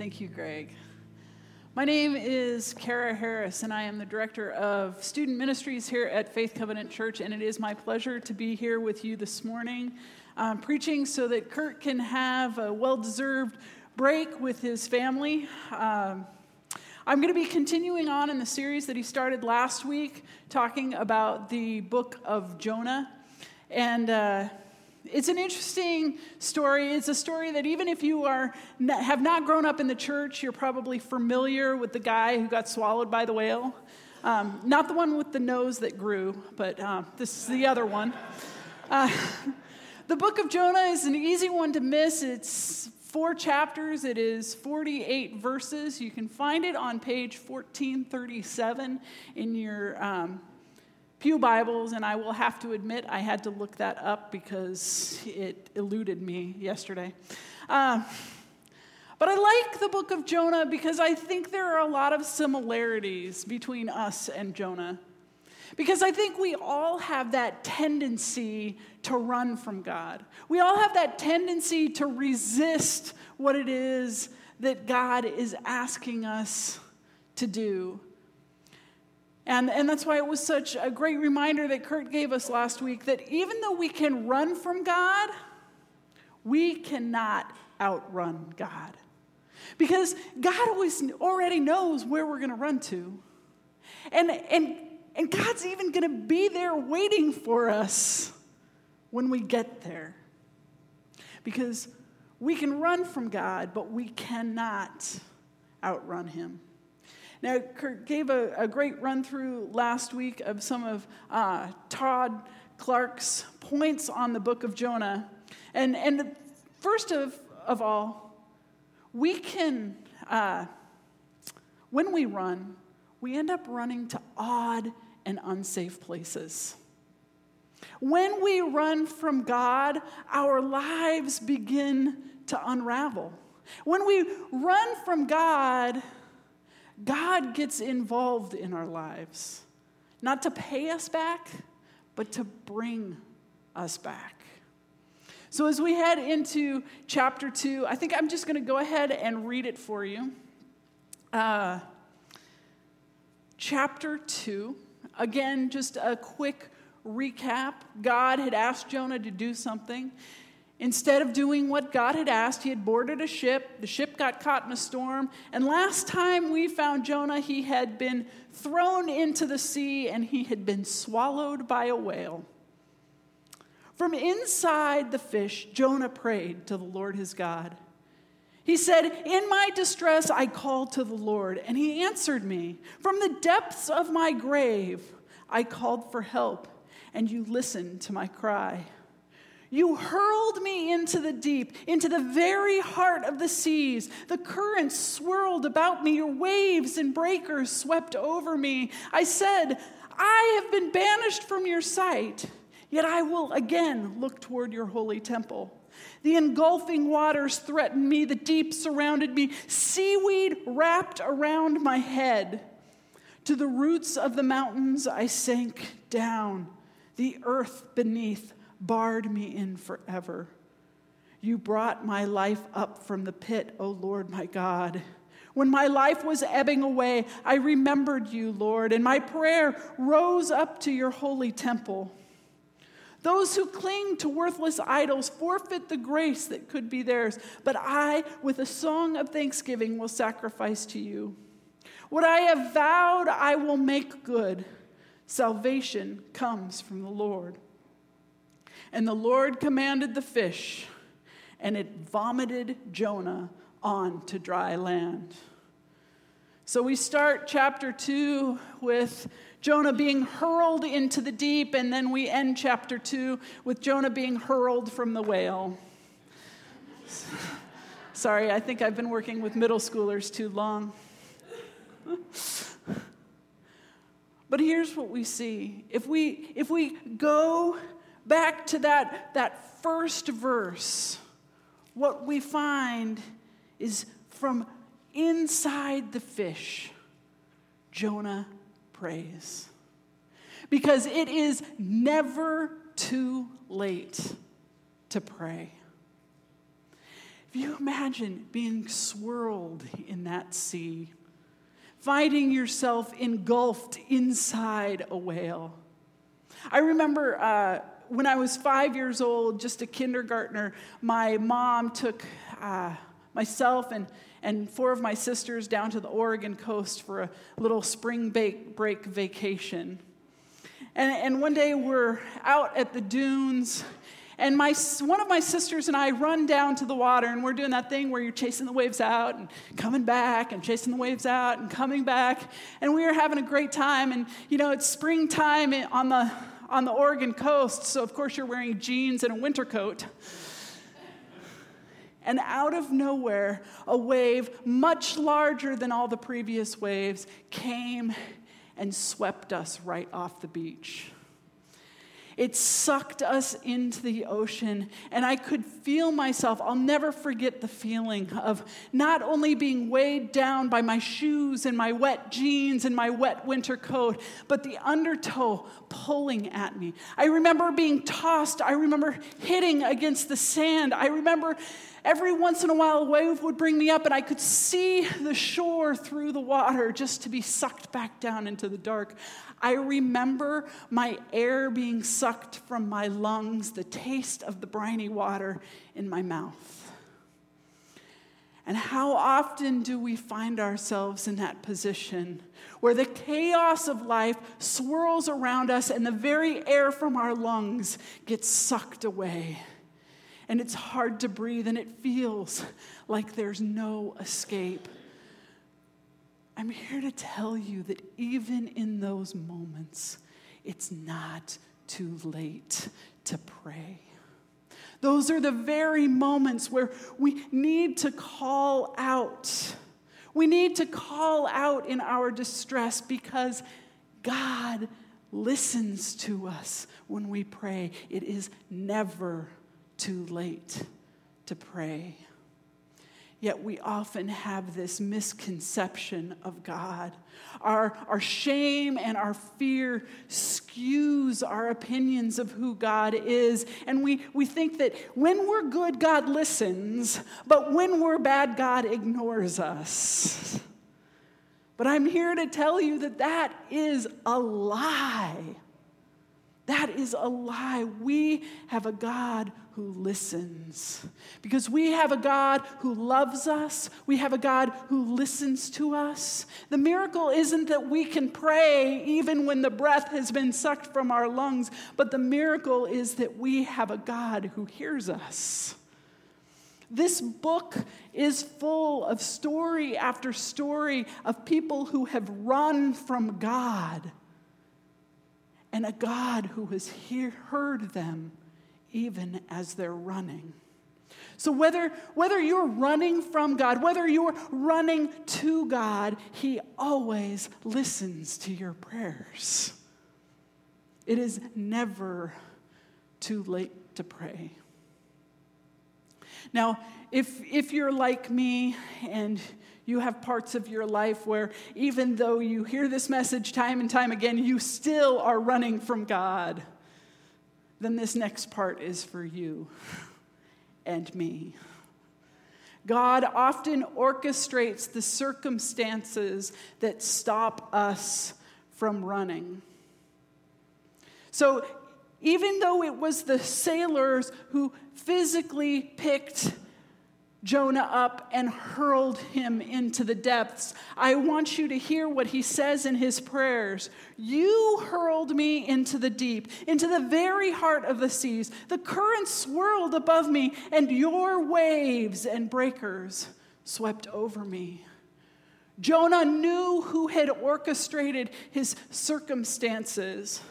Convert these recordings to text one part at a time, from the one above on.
Thank you, Greg. My name is Kara Harris, and I am the director of student ministries here at Faith Covenant Church. And it is my pleasure to be here with you this morning, um, preaching so that Kurt can have a well deserved break with his family. Um, I'm going to be continuing on in the series that he started last week, talking about the book of Jonah. And uh, it's an interesting story. It's a story that even if you are have not grown up in the church, you're probably familiar with the guy who got swallowed by the whale. Um, not the one with the nose that grew, but uh, this is the other one. Uh, the book of Jonah is an easy one to miss. It's four chapters, it is 48 verses. You can find it on page 1437 in your um, Pew Bibles, and I will have to admit I had to look that up because it eluded me yesterday. Uh, but I like the book of Jonah because I think there are a lot of similarities between us and Jonah. Because I think we all have that tendency to run from God. We all have that tendency to resist what it is that God is asking us to do. And, and that's why it was such a great reminder that Kurt gave us last week that even though we can run from God, we cannot outrun God. Because God always already knows where we're going to run to. And, and, and God's even going to be there waiting for us when we get there. Because we can run from God, but we cannot outrun Him. Now, Kurt gave a, a great run through last week of some of uh, Todd Clark's points on the book of Jonah. And, and first of, of all, we can, uh, when we run, we end up running to odd and unsafe places. When we run from God, our lives begin to unravel. When we run from God, God gets involved in our lives, not to pay us back, but to bring us back. So, as we head into chapter two, I think I'm just going to go ahead and read it for you. Uh, chapter two, again, just a quick recap. God had asked Jonah to do something. Instead of doing what God had asked, he had boarded a ship. The ship got caught in a storm. And last time we found Jonah, he had been thrown into the sea and he had been swallowed by a whale. From inside the fish, Jonah prayed to the Lord his God. He said, In my distress, I called to the Lord, and he answered me. From the depths of my grave, I called for help, and you listened to my cry. You hurled me into the deep, into the very heart of the seas. The currents swirled about me, your waves and breakers swept over me. I said, I have been banished from your sight, yet I will again look toward your holy temple. The engulfing waters threatened me, the deep surrounded me, seaweed wrapped around my head. To the roots of the mountains I sank down, the earth beneath barred me in forever. You brought my life up from the pit, O Lord my God. When my life was ebbing away, I remembered you, Lord, and my prayer rose up to your holy temple. Those who cling to worthless idols forfeit the grace that could be theirs, but I, with a song of thanksgiving, will sacrifice to you. What I have vowed, I will make good. Salvation comes from the Lord. And the Lord commanded the fish, and it vomited Jonah onto dry land. So we start chapter 2 with Jonah being hurled into the deep, and then we end chapter 2 with Jonah being hurled from the whale. Sorry, I think I've been working with middle schoolers too long. but here's what we see. If we if we go back to that, that first verse, what we find is from inside the fish, Jonah prays. Because it is never too late to pray. If you imagine being swirled in that sea, finding yourself engulfed inside a whale. I remember uh, when I was five years old, just a kindergartner, my mom took uh, myself and, and four of my sisters down to the Oregon coast for a little spring break vacation. And, and one day we're out at the dunes, and my, one of my sisters and I run down to the water, and we're doing that thing where you're chasing the waves out and coming back, and chasing the waves out and coming back. And we are having a great time. And, you know, it's springtime on the, on the Oregon coast, so of course you're wearing jeans and a winter coat. And out of nowhere, a wave much larger than all the previous waves came and swept us right off the beach. It sucked us into the ocean, and I could feel myself. I'll never forget the feeling of not only being weighed down by my shoes and my wet jeans and my wet winter coat, but the undertow pulling at me. I remember being tossed. I remember hitting against the sand. I remember every once in a while a wave would bring me up and I could see the shore through the water just to be sucked back down into the dark. I remember my air being sucked from my lungs, the taste of the briny water in my mouth. And how often do we find ourselves in that position where the chaos of life swirls around us and the very air from our lungs gets sucked away? And it's hard to breathe and it feels like there's no escape. I'm here to tell you that even in those moments, it's not too late to pray. Those are the very moments where we need to call out. We need to call out in our distress because God listens to us when we pray. It is never too late to pray. Yet we often have this misconception of God. Our, our shame and our fear skews our opinions of who God is. And we, we think that when we're good, God listens, but when we're bad, God ignores us. But I'm here to tell you that that is a lie. That is a lie. We have a God who listens. Because we have a God who loves us, we have a God who listens to us. The miracle isn't that we can pray even when the breath has been sucked from our lungs, but the miracle is that we have a God who hears us. This book is full of story after story of people who have run from God and a God who has hear, heard them even as they're running. So, whether, whether you're running from God, whether you're running to God, He always listens to your prayers. It is never too late to pray. Now, if, if you're like me and you have parts of your life where, even though you hear this message time and time again, you still are running from God. Then this next part is for you and me. God often orchestrates the circumstances that stop us from running. So, even though it was the sailors who physically picked Jonah up and hurled him into the depths. I want you to hear what he says in his prayers. You hurled me into the deep, into the very heart of the seas. The currents swirled above me, and your waves and breakers swept over me. Jonah knew who had orchestrated his circumstances.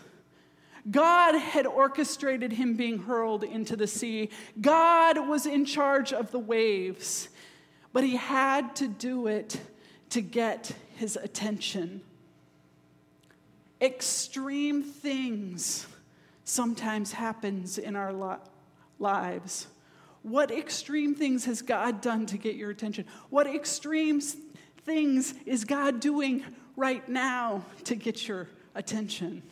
God had orchestrated him being hurled into the sea. God was in charge of the waves, but he had to do it to get his attention. Extreme things sometimes happens in our li- lives. What extreme things has God done to get your attention? What extreme things is God doing right now to get your attention?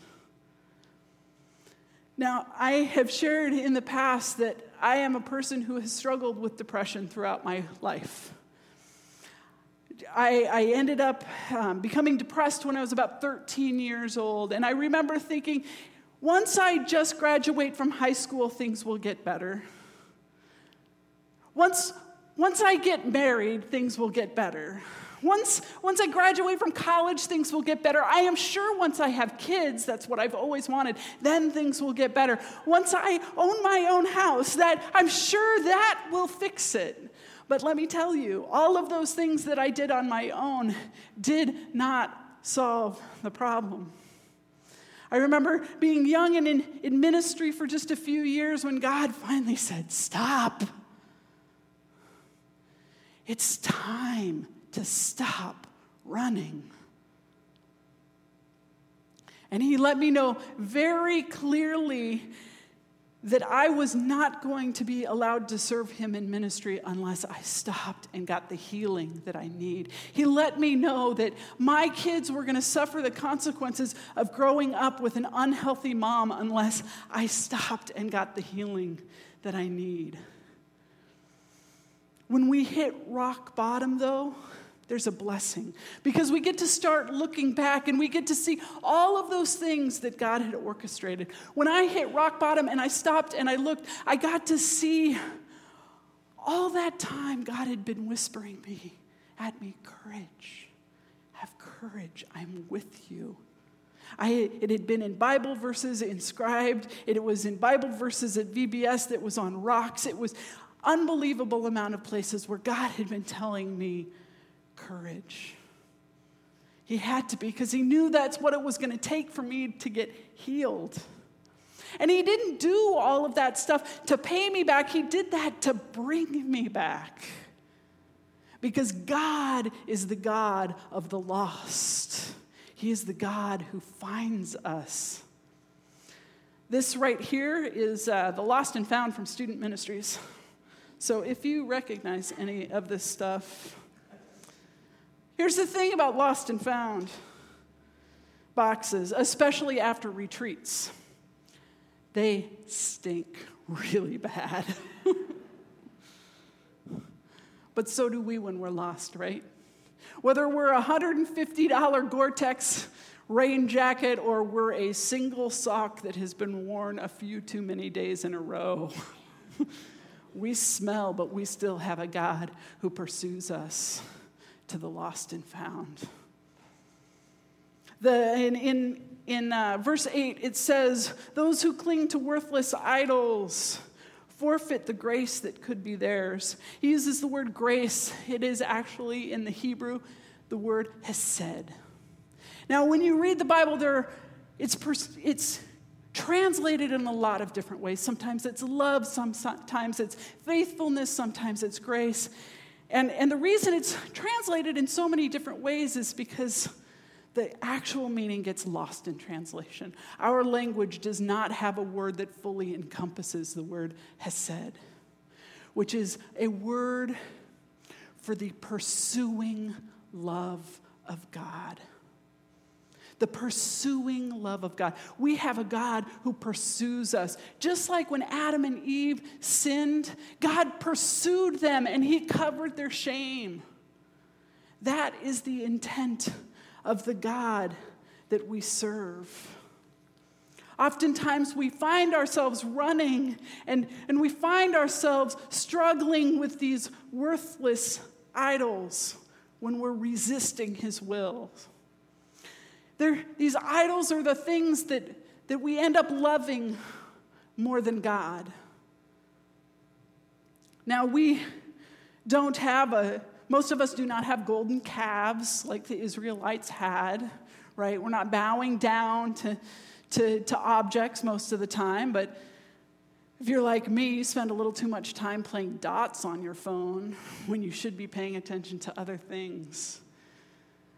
Now, I have shared in the past that I am a person who has struggled with depression throughout my life. I, I ended up um, becoming depressed when I was about 13 years old. And I remember thinking, once I just graduate from high school, things will get better. Once, once I get married, things will get better. Once, once I graduate from college, things will get better. I am sure once I have kids, that's what I've always wanted, then things will get better. Once I own my own house, that I'm sure that will fix it. But let me tell you, all of those things that I did on my own did not solve the problem. I remember being young and in, in ministry for just a few years when God finally said, Stop. It's time to stop running. And he let me know very clearly that I was not going to be allowed to serve him in ministry unless I stopped and got the healing that I need. He let me know that my kids were going to suffer the consequences of growing up with an unhealthy mom unless I stopped and got the healing that I need. When we hit rock bottom, though, there's a blessing because we get to start looking back and we get to see all of those things that God had orchestrated. When I hit rock bottom and I stopped and I looked, I got to see all that time God had been whispering me at me courage. Have courage. I'm with you. I, it had been in Bible verses inscribed. It was in Bible verses at VBS that was on rocks. It was unbelievable amount of places where God had been telling me courage. He had to be because he knew that's what it was going to take for me to get healed. And he didn't do all of that stuff to pay me back, he did that to bring me back. Because God is the God of the lost, He is the God who finds us. This right here is uh, the Lost and Found from Student Ministries. So if you recognize any of this stuff, Here's the thing about lost and found boxes, especially after retreats they stink really bad. but so do we when we're lost, right? Whether we're a $150 Gore Tex rain jacket or we're a single sock that has been worn a few too many days in a row. we smell, but we still have a God who pursues us to the lost and found. The, in in, in uh, verse 8, it says, Those who cling to worthless idols forfeit the grace that could be theirs. He uses the word grace. It is actually in the Hebrew the word hesed. Now, when you read the Bible, there, it's, pers- it's translated in a lot of different ways. Sometimes it's love, sometimes it's faithfulness, sometimes it's grace. And, and the reason it's translated in so many different ways is because the actual meaning gets lost in translation. Our language does not have a word that fully encompasses the word hesed, which is a word for the pursuing love of God the pursuing love of God. We have a God who pursues us. Just like when Adam and Eve sinned, God pursued them and he covered their shame. That is the intent of the God that we serve. Oftentimes, we find ourselves running and, and we find ourselves struggling with these worthless idols when we're resisting His will. They're, these idols are the things that, that we end up loving more than God. Now, we don't have a, most of us do not have golden calves like the Israelites had, right? We're not bowing down to, to, to objects most of the time, but if you're like me, you spend a little too much time playing dots on your phone when you should be paying attention to other things.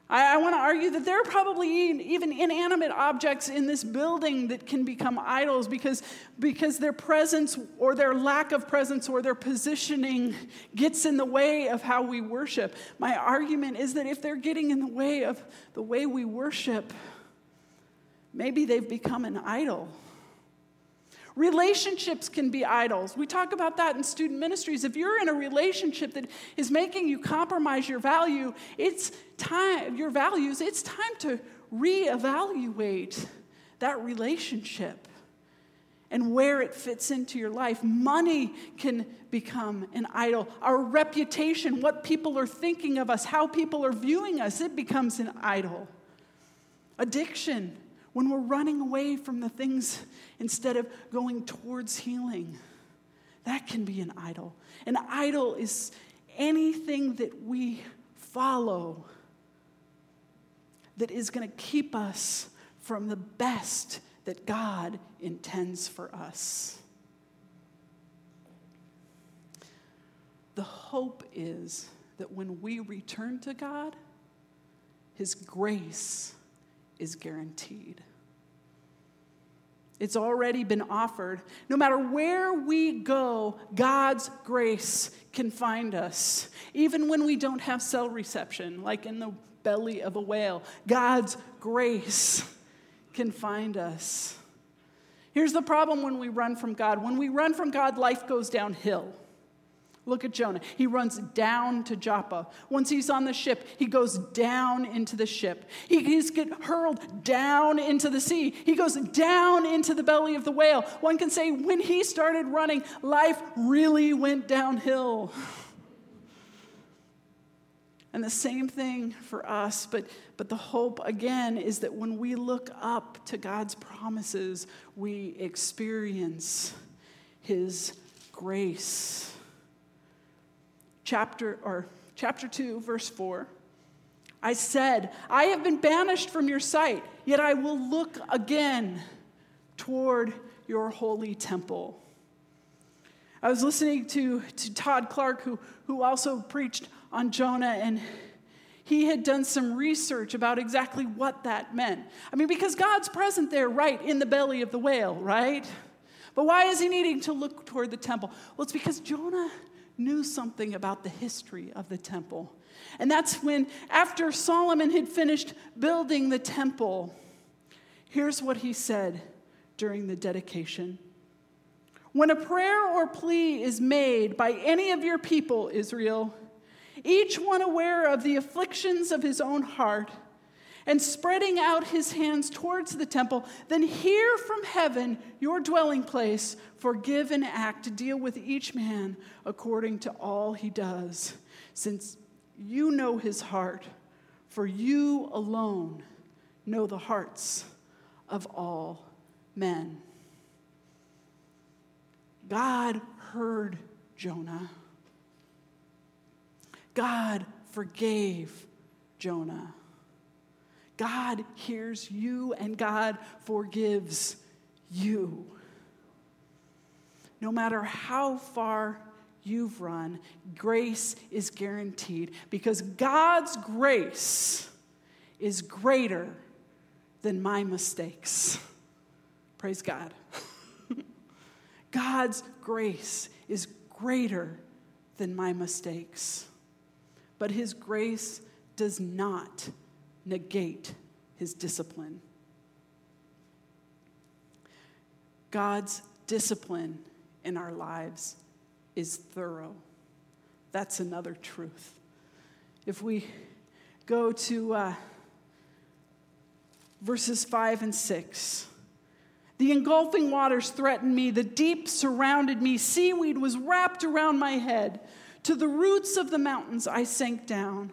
I, I want to argue that there are probably even inanimate objects in this building that can become idols because, because their presence or their lack of presence or their positioning gets in the way of how we worship. My argument is that if they're getting in the way of the way we worship, maybe they've become an idol. Relationships can be idols. We talk about that in student ministries. If you're in a relationship that is making you compromise your value, it's time, your values, it's time to reevaluate that relationship and where it fits into your life. Money can become an idol. Our reputation, what people are thinking of us, how people are viewing us, it becomes an idol. Addiction when we're running away from the things instead of going towards healing. That can be an idol. An idol is anything that we follow that is going to keep us from the best that God intends for us. The hope is that when we return to God, His grace is guaranteed. It's already been offered. No matter where we go, God's grace can find us. Even when we don't have cell reception, like in the belly of a whale, God's grace can find us. Here's the problem when we run from God when we run from God, life goes downhill. Look at Jonah. He runs down to Joppa. Once he's on the ship, he goes down into the ship. He, he's get hurled down into the sea. He goes down into the belly of the whale. One can say when he started running, life really went downhill. And the same thing for us, but, but the hope again is that when we look up to God's promises, we experience His grace chapter or chapter 2 verse 4 I said, I have been banished from your sight, yet I will look again toward your holy temple. I was listening to, to Todd Clark, who, who also preached on Jonah, and he had done some research about exactly what that meant. I mean, because God's present there, right, in the belly of the whale, right? But why is he needing to look toward the temple? Well, it's because Jonah knew something about the history of the temple. And that's when, after Solomon had finished building the temple, here's what he said during the dedication. When a prayer or plea is made by any of your people, Israel, each one aware of the afflictions of his own heart, and spreading out his hands towards the temple, then hear from heaven, your dwelling place, forgive and act to deal with each man according to all he does, since you know his heart, for you alone know the hearts of all men. God heard Jonah. God forgave Jonah. God hears you and God forgives you. No matter how far you've run, grace is guaranteed because God's grace is greater than my mistakes. Praise God. God's grace is greater than my mistakes. But His grace does not negate his discipline. God's discipline in our lives is thorough. That's another truth. If we go to uh, verses 5 and 6, the engulfing waters threatened me, the deep surrounded me, seaweed was wrapped around my head. To the roots of the mountains I sank down.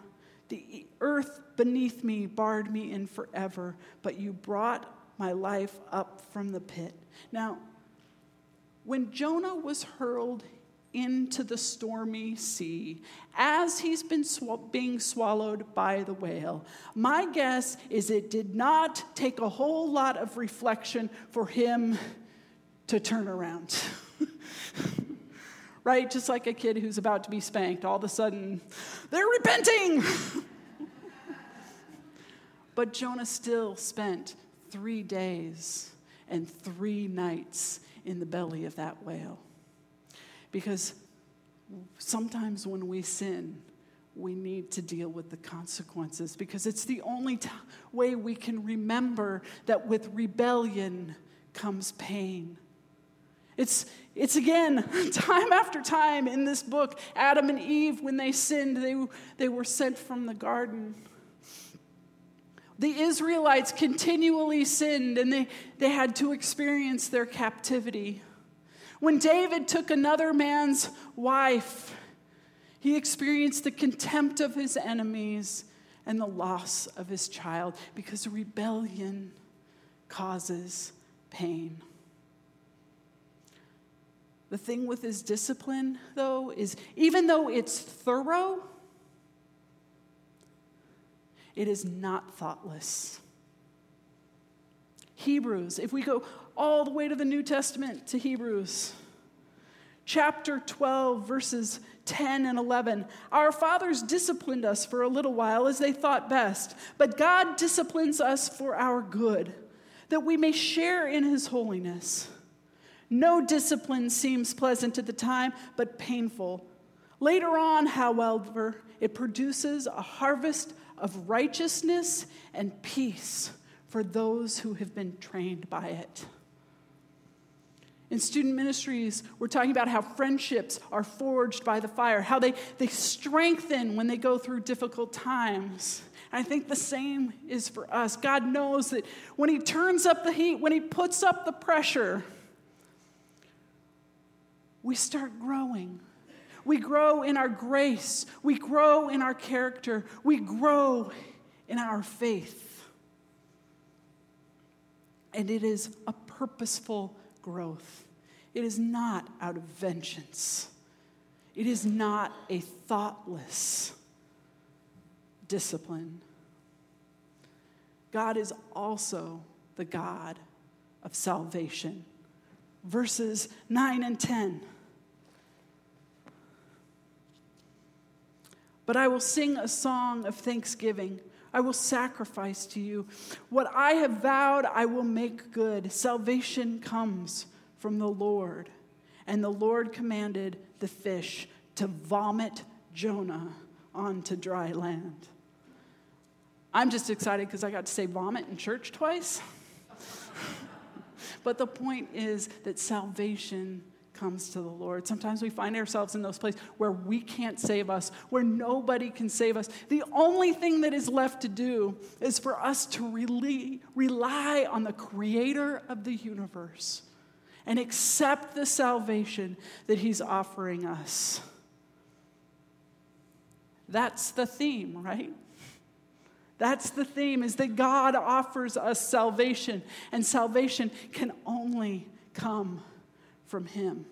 The earth beneath me barred me in forever, but you brought my life up from the pit. Now, when Jonah was hurled into the stormy sea as he's been sw- being swallowed by the whale. My guess is it did not take a whole lot of reflection for him to turn around. right? Just like a kid who's about to be spanked, all of a sudden, they're repenting. But Jonah still spent three days and three nights in the belly of that whale. Because sometimes when we sin, we need to deal with the consequences because it's the only t- way we can remember that with rebellion comes pain. It's, it's again, time after time in this book, Adam and Eve, when they sinned, they, they were sent from the garden. The Israelites continually sinned and they, they had to experience their captivity. When David took another man's wife, he experienced the contempt of his enemies and the loss of his child because rebellion causes pain. The thing with his discipline, though, is even though it's thorough, it is not thoughtless. Hebrews, if we go all the way to the New Testament to Hebrews, chapter 12, verses 10 and 11. Our fathers disciplined us for a little while as they thought best, but God disciplines us for our good, that we may share in his holiness. No discipline seems pleasant at the time, but painful. Later on, however, it produces a harvest of righteousness and peace for those who have been trained by it. In student ministries, we're talking about how friendships are forged by the fire, how they, they strengthen when they go through difficult times. And I think the same is for us. God knows that when He turns up the heat, when He puts up the pressure, we start growing. We grow in our grace, we grow in our character, we grow in our faith. And it is a purposeful growth. It is not out of vengeance, it is not a thoughtless discipline. God is also the God of salvation. Verses 9 and 10. But I will sing a song of thanksgiving. I will sacrifice to you. What I have vowed, I will make good. Salvation comes from the Lord. And the Lord commanded the fish to vomit Jonah onto dry land. I'm just excited because I got to say vomit in church twice. but the point is that salvation comes to the Lord. Sometimes we find ourselves in those places where we can't save us, where nobody can save us. The only thing that is left to do is for us to really rely on the creator of the universe and accept the salvation that he's offering us. That's the theme, right? That's the theme is that God offers us salvation and salvation can only come from Him.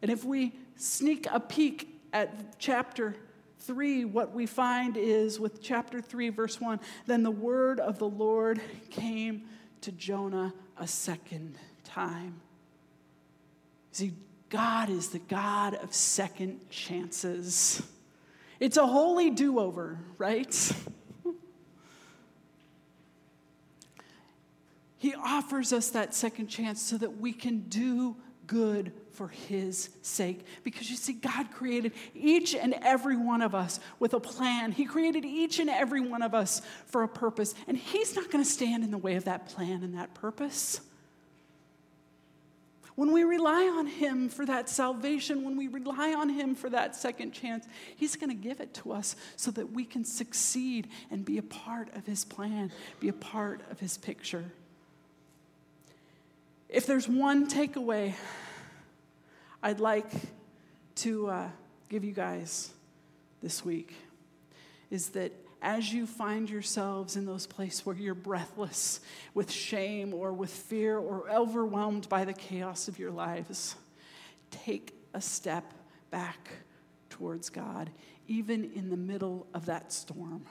And if we sneak a peek at chapter 3, what we find is with chapter 3, verse 1 then the word of the Lord came to Jonah a second time. See, God is the God of second chances. It's a holy do over, right? He offers us that second chance so that we can do good for His sake. Because you see, God created each and every one of us with a plan. He created each and every one of us for a purpose. And He's not going to stand in the way of that plan and that purpose. When we rely on Him for that salvation, when we rely on Him for that second chance, He's going to give it to us so that we can succeed and be a part of His plan, be a part of His picture. If there's one takeaway I'd like to uh, give you guys this week, is that as you find yourselves in those places where you're breathless with shame or with fear or overwhelmed by the chaos of your lives, take a step back towards God, even in the middle of that storm,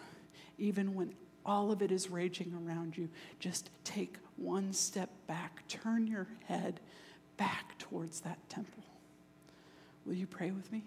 even when all of it is raging around you. Just take one step back, turn your head back towards that temple. Will you pray with me?